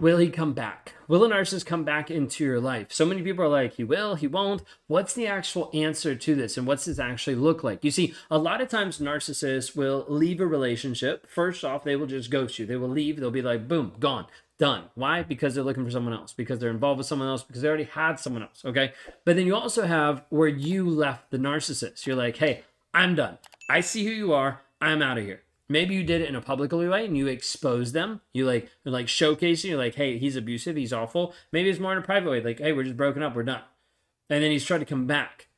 will he come back? Will a narcissist come back into your life? So many people are like, he will, he won't. What's the actual answer to this? And what's this actually look like? You see, a lot of times narcissists will leave a relationship. First off, they will just ghost you. They will leave. They'll be like, boom, gone, done. Why? Because they're looking for someone else, because they're involved with someone else, because they already had someone else. Okay. But then you also have where you left the narcissist. You're like, hey, I'm done. I see who you are. I'm out of here. Maybe you did it in a public way and you expose them. You like like showcasing. You're like, hey, he's abusive. He's awful. Maybe it's more in a private way. Like, hey, we're just broken up. We're done. And then he's tried to come back.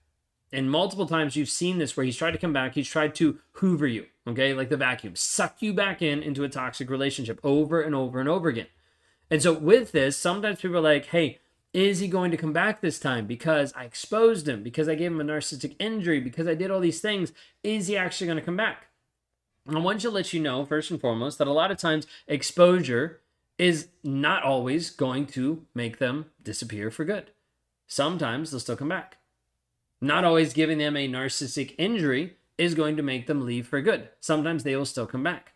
And multiple times you've seen this where he's tried to come back. He's tried to hoover you. Okay, like the vacuum, suck you back in into a toxic relationship over and over and over again. And so with this, sometimes people are like, hey, is he going to come back this time because I exposed him, because I gave him a narcissistic injury, because I did all these things? Is he actually going to come back? I want to let you know, first and foremost, that a lot of times exposure is not always going to make them disappear for good. Sometimes they'll still come back. Not always giving them a narcissistic injury is going to make them leave for good. Sometimes they will still come back.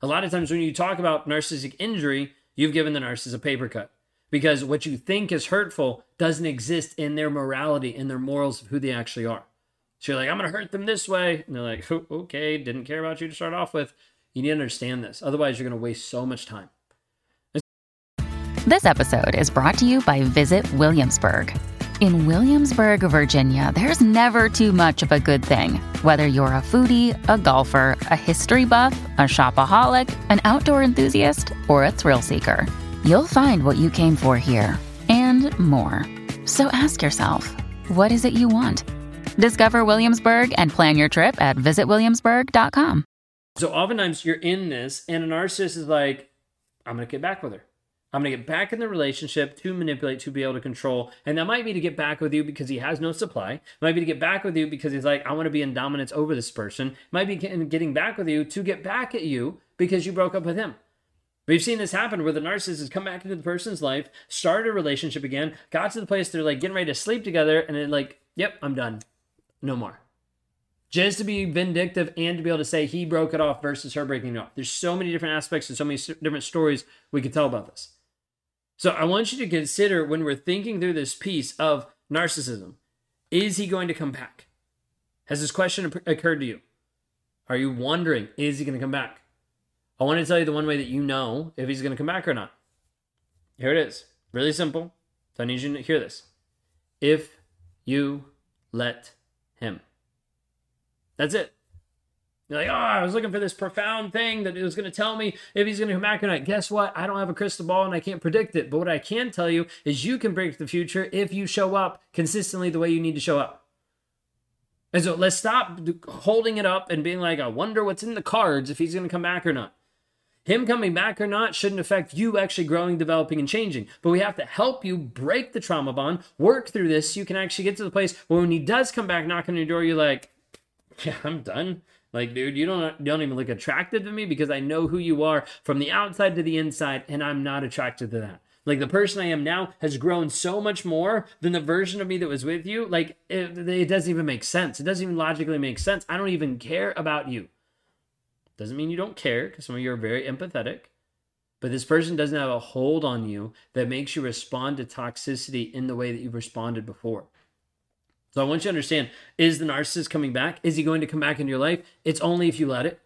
A lot of times when you talk about narcissistic injury, you've given the narcissist a paper cut because what you think is hurtful doesn't exist in their morality, in their morals of who they actually are. So you're like, I'm going to hurt them this way. And they're like, oh, okay, didn't care about you to start off with. You need to understand this. Otherwise, you're going to waste so much time. This episode is brought to you by Visit Williamsburg. In Williamsburg, Virginia, there's never too much of a good thing. Whether you're a foodie, a golfer, a history buff, a shopaholic, an outdoor enthusiast, or a thrill seeker, you'll find what you came for here and more. So ask yourself, what is it you want? Discover Williamsburg and plan your trip at visitwilliamsburg.com. So oftentimes you're in this, and a narcissist is like, I'm going to get back with her. I'm going to get back in the relationship to manipulate, to be able to control. And that might be to get back with you because he has no supply. It might be to get back with you because he's like, I want to be in dominance over this person. It might be getting back with you to get back at you because you broke up with him. We've seen this happen where the narcissist has come back into the person's life, started a relationship again, got to the place they're like getting ready to sleep together, and then like, yep, I'm done no more. Just to be vindictive and to be able to say he broke it off versus her breaking it off. There's so many different aspects and so many different stories we could tell about this. So I want you to consider when we're thinking through this piece of narcissism is he going to come back? Has this question occurred to you? Are you wondering, is he going to come back? I want to tell you the one way that you know if he's going to come back or not. Here it is. Really simple. So I need you to hear this. If you let him. That's it. You're like, oh, I was looking for this profound thing that it was going to tell me if he's going to come back or not. Guess what? I don't have a crystal ball and I can't predict it. But what I can tell you is you can predict the future if you show up consistently the way you need to show up. And so let's stop holding it up and being like, I wonder what's in the cards if he's going to come back or not. Him coming back or not shouldn't affect you actually growing, developing, and changing. But we have to help you break the trauma bond, work through this so you can actually get to the place where when he does come back knocking on your door, you're like, yeah, I'm done. Like, dude, you don't don't even look attractive to me because I know who you are from the outside to the inside, and I'm not attracted to that. Like the person I am now has grown so much more than the version of me that was with you. Like it, it doesn't even make sense. It doesn't even logically make sense. I don't even care about you. Doesn't mean you don't care, because some of you are very empathetic. But this person doesn't have a hold on you that makes you respond to toxicity in the way that you've responded before. So I want you to understand is the narcissist coming back? Is he going to come back into your life? It's only if you let it.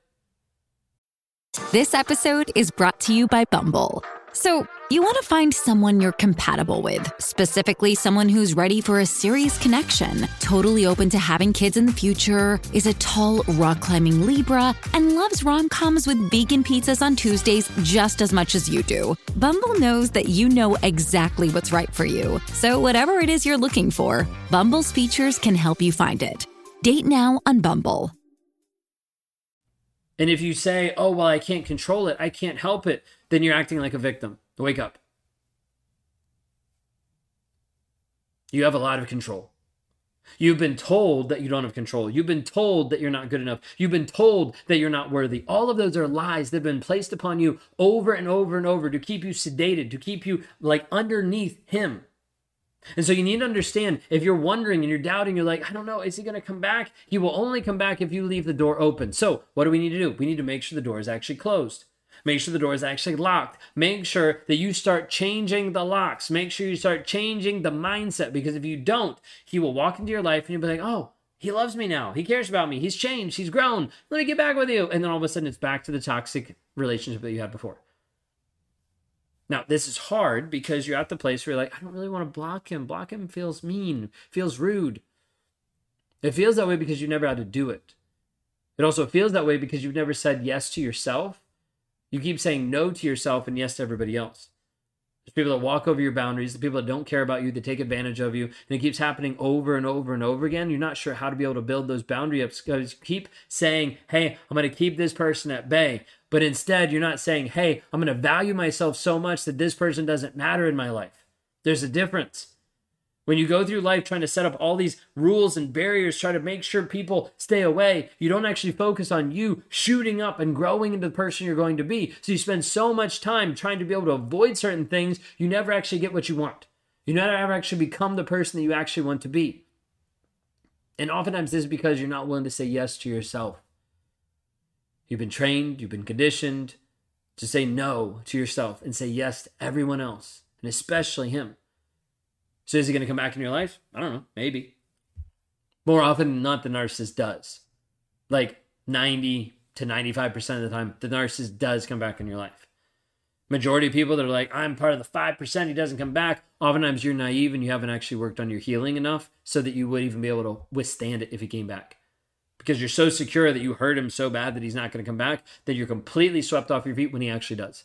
This episode is brought to you by Bumble. So, you want to find someone you're compatible with, specifically someone who's ready for a serious connection, totally open to having kids in the future, is a tall, rock climbing Libra, and loves rom coms with vegan pizzas on Tuesdays just as much as you do. Bumble knows that you know exactly what's right for you. So, whatever it is you're looking for, Bumble's features can help you find it. Date now on Bumble. And if you say, oh, well, I can't control it, I can't help it, then you're acting like a victim. Wake up. You have a lot of control. You've been told that you don't have control. You've been told that you're not good enough. You've been told that you're not worthy. All of those are lies that have been placed upon you over and over and over to keep you sedated, to keep you like underneath Him. And so you need to understand if you're wondering and you're doubting, you're like, I don't know, is he going to come back? He will only come back if you leave the door open. So what do we need to do? We need to make sure the door is actually closed. Make sure the door is actually locked. Make sure that you start changing the locks. Make sure you start changing the mindset because if you don't, he will walk into your life and you'll be like, oh, he loves me now. He cares about me. He's changed. He's grown. Let me get back with you. And then all of a sudden, it's back to the toxic relationship that you had before. Now, this is hard because you're at the place where you're like, I don't really want to block him. Block him feels mean, feels rude. It feels that way because you never had to do it. It also feels that way because you've never said yes to yourself you keep saying no to yourself and yes to everybody else. There's people that walk over your boundaries, the people that don't care about you, that take advantage of you, and it keeps happening over and over and over again. You're not sure how to be able to build those boundary ups because you keep saying, Hey, I'm going to keep this person at bay. But instead, you're not saying, Hey, I'm going to value myself so much that this person doesn't matter in my life. There's a difference. When you go through life trying to set up all these rules and barriers, try to make sure people stay away, you don't actually focus on you shooting up and growing into the person you're going to be. So you spend so much time trying to be able to avoid certain things, you never actually get what you want. You never ever actually become the person that you actually want to be. And oftentimes this is because you're not willing to say yes to yourself. You've been trained, you've been conditioned to say no to yourself and say yes to everyone else, and especially him. So is he going to come back in your life? I don't know. Maybe. More often than not, the narcissist does. Like 90 to 95% of the time, the narcissist does come back in your life. Majority of people that are like, I'm part of the 5%, he doesn't come back. Oftentimes you're naive and you haven't actually worked on your healing enough so that you would even be able to withstand it if he came back. Because you're so secure that you hurt him so bad that he's not going to come back that you're completely swept off your feet when he actually does.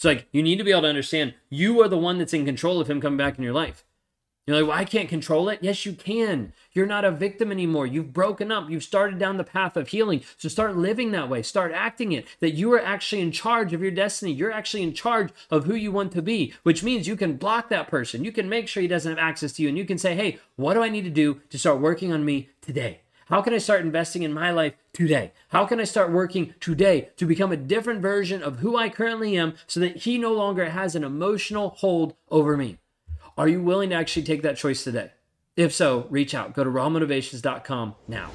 So like you need to be able to understand you are the one that's in control of him coming back in your life. You're like, well, I can't control it. Yes, you can. You're not a victim anymore. You've broken up. You've started down the path of healing. So start living that way. Start acting it. That you are actually in charge of your destiny. You're actually in charge of who you want to be, which means you can block that person. You can make sure he doesn't have access to you. And you can say, hey, what do I need to do to start working on me today? How can I start investing in my life today? How can I start working today to become a different version of who I currently am so that he no longer has an emotional hold over me? Are you willing to actually take that choice today? If so, reach out. Go to rawmotivations.com now.